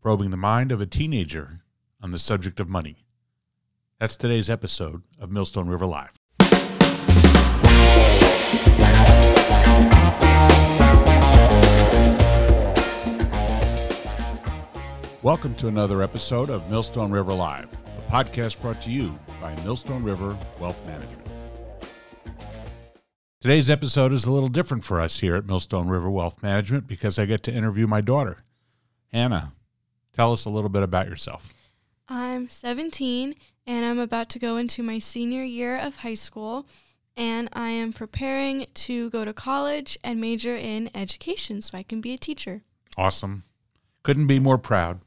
probing the mind of a teenager on the subject of money. That's today's episode of Millstone River Live. Welcome to another episode of Millstone River Live, a podcast brought to you by Millstone River Wealth Management. Today's episode is a little different for us here at Millstone River Wealth Management because I get to interview my daughter. Hannah, tell us a little bit about yourself. I'm 17 and I'm about to go into my senior year of high school and I am preparing to go to college and major in education so I can be a teacher. Awesome. Couldn't be more proud.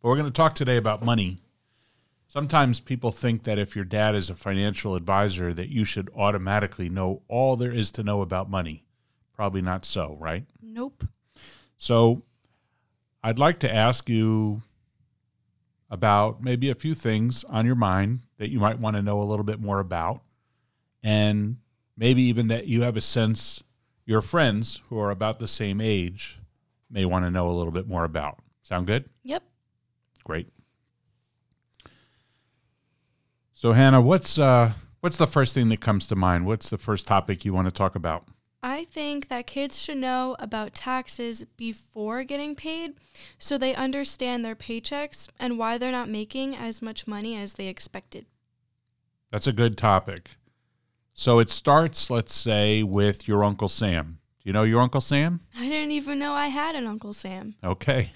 But we're going to talk today about money. Sometimes people think that if your dad is a financial advisor that you should automatically know all there is to know about money. Probably not so, right? Nope. So, I'd like to ask you about maybe a few things on your mind that you might want to know a little bit more about. And maybe even that you have a sense your friends who are about the same age may want to know a little bit more about. Sound good? Yep. Great. So Hannah, what's uh what's the first thing that comes to mind? What's the first topic you want to talk about? I think that kids should know about taxes before getting paid so they understand their paychecks and why they're not making as much money as they expected. That's a good topic. So it starts, let's say, with your Uncle Sam. Do you know your Uncle Sam? I didn't even know I had an Uncle Sam. Okay.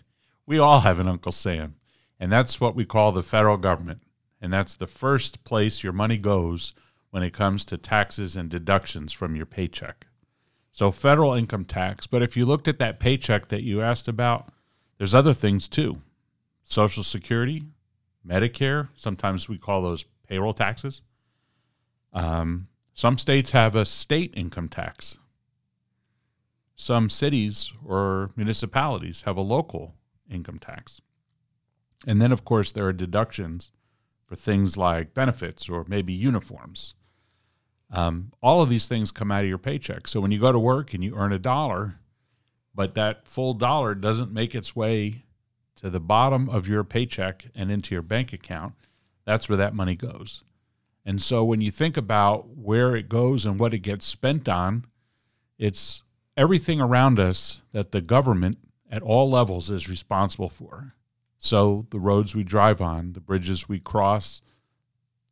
We all have an Uncle Sam. And that's what we call the federal government. And that's the first place your money goes when it comes to taxes and deductions from your paycheck. So, federal income tax. But if you looked at that paycheck that you asked about, there's other things too Social Security, Medicare. Sometimes we call those payroll taxes. Um, some states have a state income tax. Some cities or municipalities have a local income tax. And then, of course, there are deductions for things like benefits or maybe uniforms. Um, all of these things come out of your paycheck. So when you go to work and you earn a dollar, but that full dollar doesn't make its way to the bottom of your paycheck and into your bank account, that's where that money goes. And so when you think about where it goes and what it gets spent on, it's everything around us that the government at all levels is responsible for. So the roads we drive on, the bridges we cross,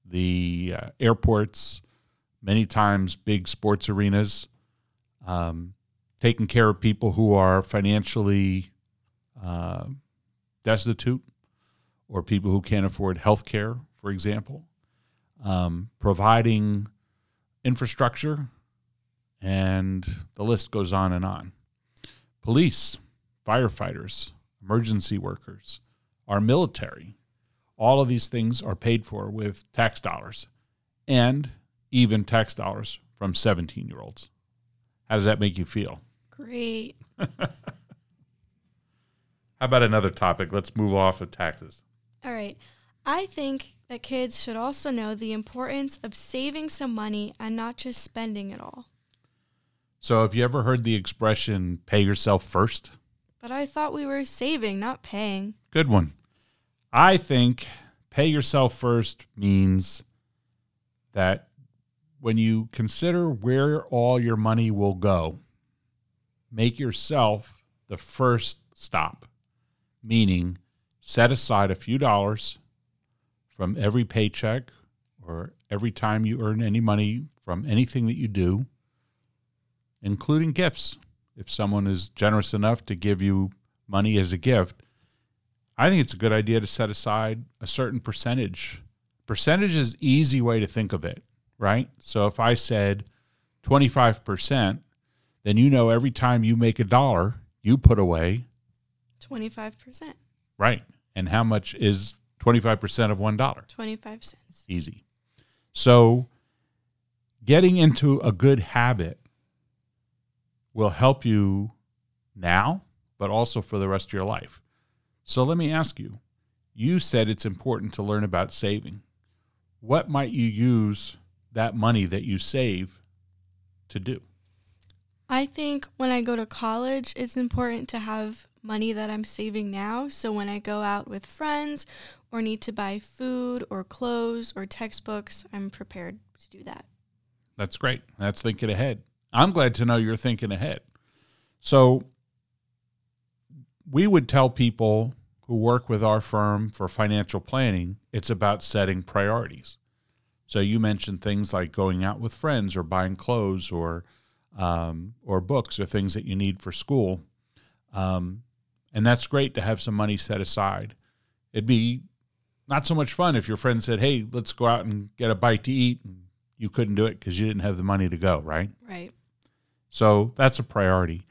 the uh, airports, many times big sports arenas, um, taking care of people who are financially uh, destitute or people who can't afford health care, for example, um, providing infrastructure, and the list goes on and on. Police, firefighters, emergency workers, our military, all of these things are paid for with tax dollars and even tax dollars from 17 year olds. How does that make you feel? Great. How about another topic? Let's move off of taxes. All right. I think that kids should also know the importance of saving some money and not just spending it all. So, have you ever heard the expression pay yourself first? But I thought we were saving, not paying. Good one. I think pay yourself first means that when you consider where all your money will go, make yourself the first stop, meaning set aside a few dollars from every paycheck or every time you earn any money from anything that you do, including gifts. If someone is generous enough to give you money as a gift, I think it's a good idea to set aside a certain percentage. Percentage is easy way to think of it, right? So if I said 25%, then you know every time you make a dollar, you put away 25%. right. And how much is 25% of $1? 25 cents. Easy. So getting into a good habit will help you now, but also for the rest of your life. So let me ask you you said it's important to learn about saving. What might you use that money that you save to do? I think when I go to college, it's important to have money that I'm saving now. So when I go out with friends or need to buy food or clothes or textbooks, I'm prepared to do that. That's great. That's thinking ahead. I'm glad to know you're thinking ahead. So we would tell people who work with our firm for financial planning, it's about setting priorities. So you mentioned things like going out with friends or buying clothes or um, or books or things that you need for school, um, and that's great to have some money set aside. It'd be not so much fun if your friend said, "Hey, let's go out and get a bite to eat," and you couldn't do it because you didn't have the money to go. Right. Right. So that's a priority.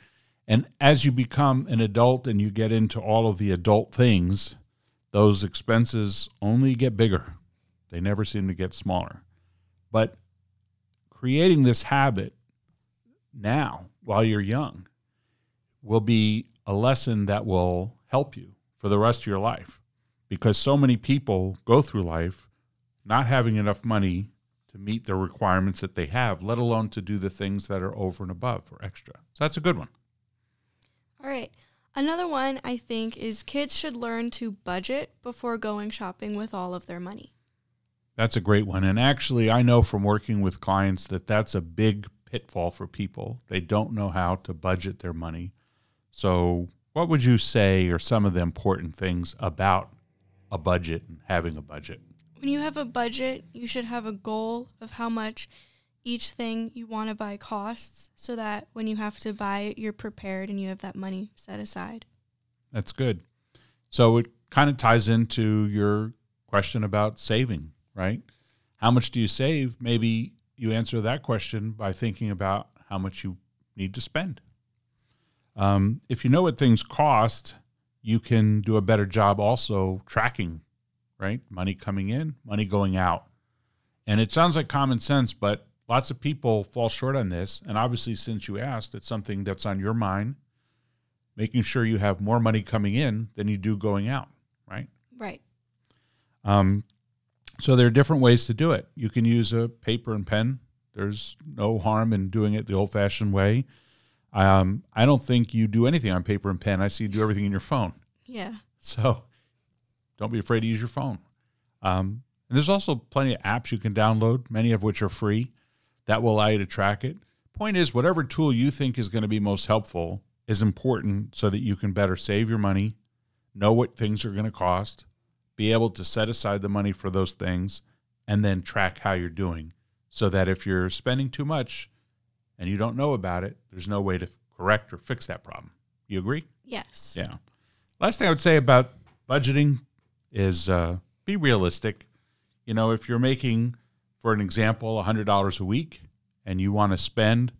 And as you become an adult and you get into all of the adult things, those expenses only get bigger. They never seem to get smaller. But creating this habit now while you're young will be a lesson that will help you for the rest of your life because so many people go through life not having enough money to meet the requirements that they have, let alone to do the things that are over and above or extra. So that's a good one. All right. Another one I think is kids should learn to budget before going shopping with all of their money. That's a great one. And actually, I know from working with clients that that's a big pitfall for people. They don't know how to budget their money. So, what would you say are some of the important things about a budget and having a budget? When you have a budget, you should have a goal of how much each thing you want to buy costs so that when you have to buy it, you're prepared and you have that money set aside. That's good. So it kind of ties into your question about saving, right? How much do you save? Maybe you answer that question by thinking about how much you need to spend. Um, if you know what things cost, you can do a better job also tracking, right? Money coming in, money going out. And it sounds like common sense, but lots of people fall short on this. And obviously, since you asked, it's something that's on your mind, making sure you have more money coming in than you do going out, right? Right. Um, so there are different ways to do it. You can use a paper and pen. There's no harm in doing it the old fashioned way. Um, I don't think you do anything on paper and pen. I see you do everything in your phone. Yeah. So don't be afraid to use your phone. Um, and there's also plenty of apps you can download, many of which are free that will allow you to track it. Point is, whatever tool you think is going to be most helpful is important so that you can better save your money, know what things are going to cost, be able to set aside the money for those things, and then track how you're doing so that if you're spending too much and you don't know about it, there's no way to correct or fix that problem. You agree? Yes. Yeah. Last thing I would say about budgeting is uh, be realistic. You know, if you're making for an example, $100 a week and you want to spend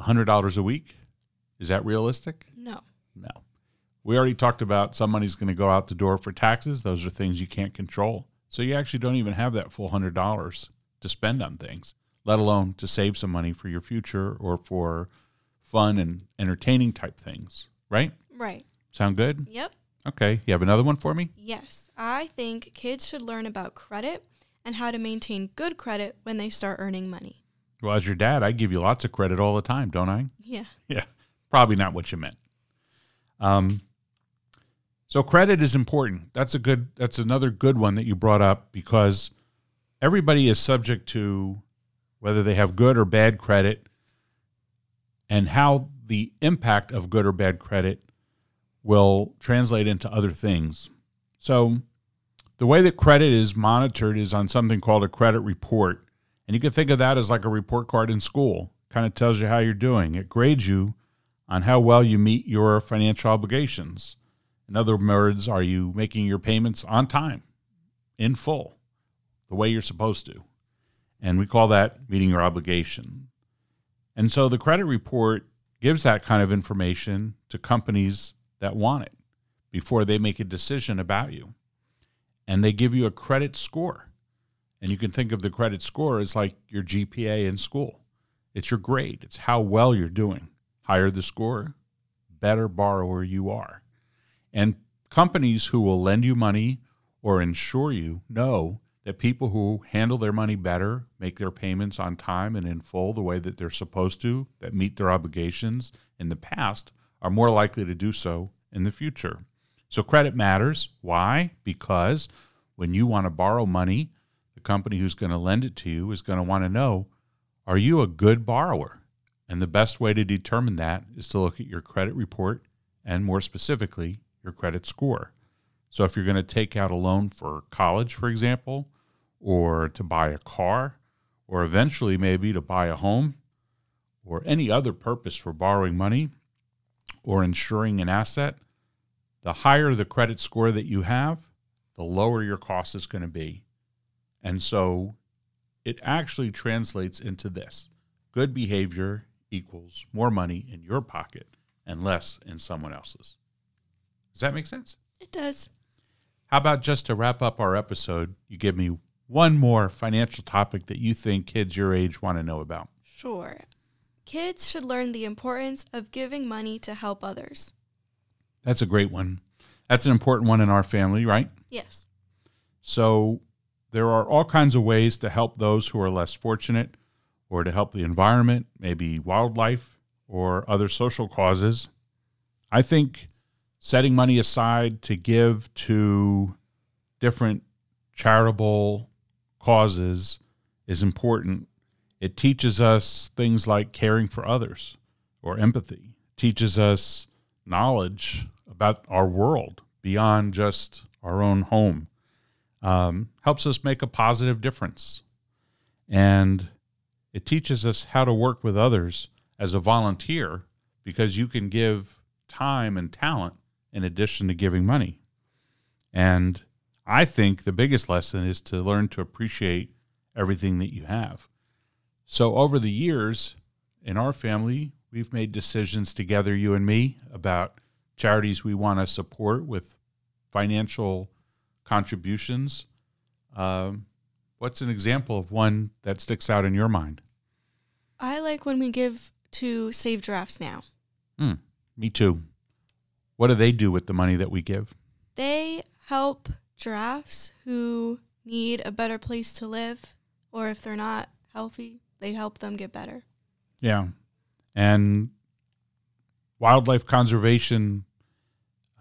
$100 a week, is that realistic? No. No. We already talked about some money's going to go out the door for taxes. Those are things you can't control. So you actually don't even have that full $100 to spend on things, let alone to save some money for your future or for fun and entertaining type things, right? Right. Sound good? Yep. Okay. You have another one for me? Yes. I think kids should learn about credit and how to maintain good credit when they start earning money. Well, as your dad, I give you lots of credit all the time, don't I? Yeah. Yeah. Probably not what you meant. Um, so credit is important. That's a good. That's another good one that you brought up because everybody is subject to whether they have good or bad credit, and how the impact of good or bad credit will translate into other things. So the way that credit is monitored is on something called a credit report. And you can think of that as like a report card in school. Kind of tells you how you're doing. It grades you on how well you meet your financial obligations. In other words, are you making your payments on time, in full, the way you're supposed to? And we call that meeting your obligation. And so the credit report gives that kind of information to companies that want it before they make a decision about you and they give you a credit score. And you can think of the credit score as like your GPA in school. It's your grade, it's how well you're doing. Higher the score, better borrower you are. And companies who will lend you money or insure you know that people who handle their money better, make their payments on time and in full the way that they're supposed to, that meet their obligations in the past, are more likely to do so in the future. So credit matters. Why? Because when you want to borrow money, the company who's going to lend it to you is going to want to know are you a good borrower? And the best way to determine that is to look at your credit report and more specifically, your credit score. So if you're going to take out a loan for college, for example, or to buy a car, or eventually maybe to buy a home, or any other purpose for borrowing money or insuring an asset, the higher the credit score that you have, the lower your cost is going to be. And so it actually translates into this good behavior equals more money in your pocket and less in someone else's. Does that make sense? It does. How about just to wrap up our episode, you give me one more financial topic that you think kids your age want to know about? Sure. Kids should learn the importance of giving money to help others. That's a great one. That's an important one in our family, right? Yes. So there are all kinds of ways to help those who are less fortunate or to help the environment, maybe wildlife or other social causes. I think setting money aside to give to different charitable causes is important. It teaches us things like caring for others or empathy, it teaches us knowledge about our world beyond just our own home, um, helps us make a positive difference. And it teaches us how to work with others as a volunteer because you can give time and talent in addition to giving money. And I think the biggest lesson is to learn to appreciate everything that you have. So, over the years in our family, we've made decisions together, you and me, about charities we want to support with financial contributions. Um, what's an example of one that sticks out in your mind? I like when we give to Save Giraffes Now. Hmm, me too. What do they do with the money that we give? They help giraffes who need a better place to live, or if they're not healthy, they help them get better. Yeah. And wildlife conservation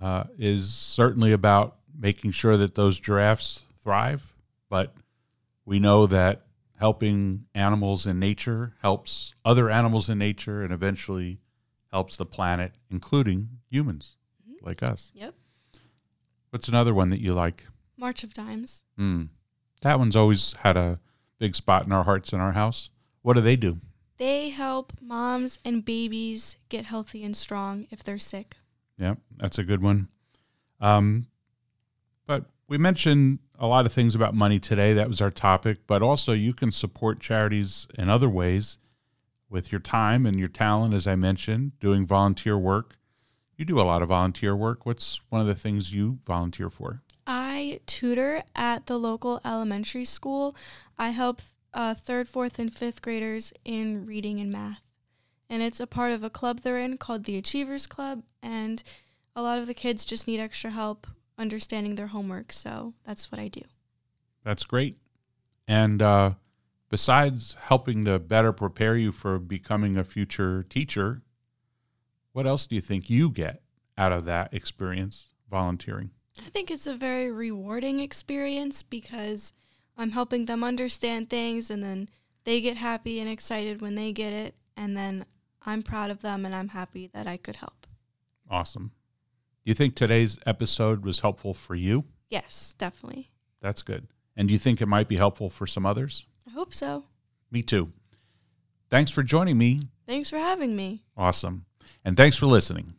uh, is certainly about making sure that those giraffes thrive, but we know that helping animals in nature helps other animals in nature and eventually helps the planet, including humans. Like us. Yep. What's another one that you like? March of Dimes. Mm. That one's always had a big spot in our hearts in our house. What do they do? They help moms and babies get healthy and strong if they're sick. Yeah, that's a good one. Um, but we mentioned a lot of things about money today. That was our topic. But also, you can support charities in other ways with your time and your talent, as I mentioned, doing volunteer work. You do a lot of volunteer work. What's one of the things you volunteer for? I tutor at the local elementary school. I help uh, third, fourth, and fifth graders in reading and math. And it's a part of a club they're in called the Achievers Club. And a lot of the kids just need extra help understanding their homework. So that's what I do. That's great. And uh, besides helping to better prepare you for becoming a future teacher, what else do you think you get out of that experience volunteering? I think it's a very rewarding experience because I'm helping them understand things and then they get happy and excited when they get it. And then I'm proud of them and I'm happy that I could help. Awesome. Do you think today's episode was helpful for you? Yes, definitely. That's good. And do you think it might be helpful for some others? I hope so. Me too. Thanks for joining me. Thanks for having me. Awesome. And thanks for listening.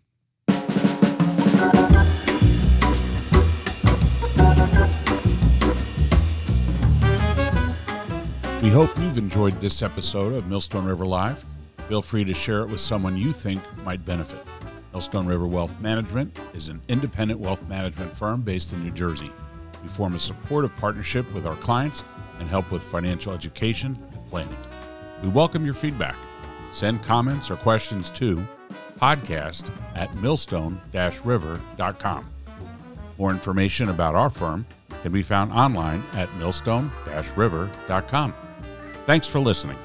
We hope you've enjoyed this episode of Millstone River Live. Feel free to share it with someone you think might benefit. Millstone River Wealth Management is an independent wealth management firm based in New Jersey. We form a supportive partnership with our clients and help with financial education and planning. We welcome your feedback. Send comments or questions to podcast at millstone-river.com. More information about our firm can be found online at millstone-river.com. Thanks for listening.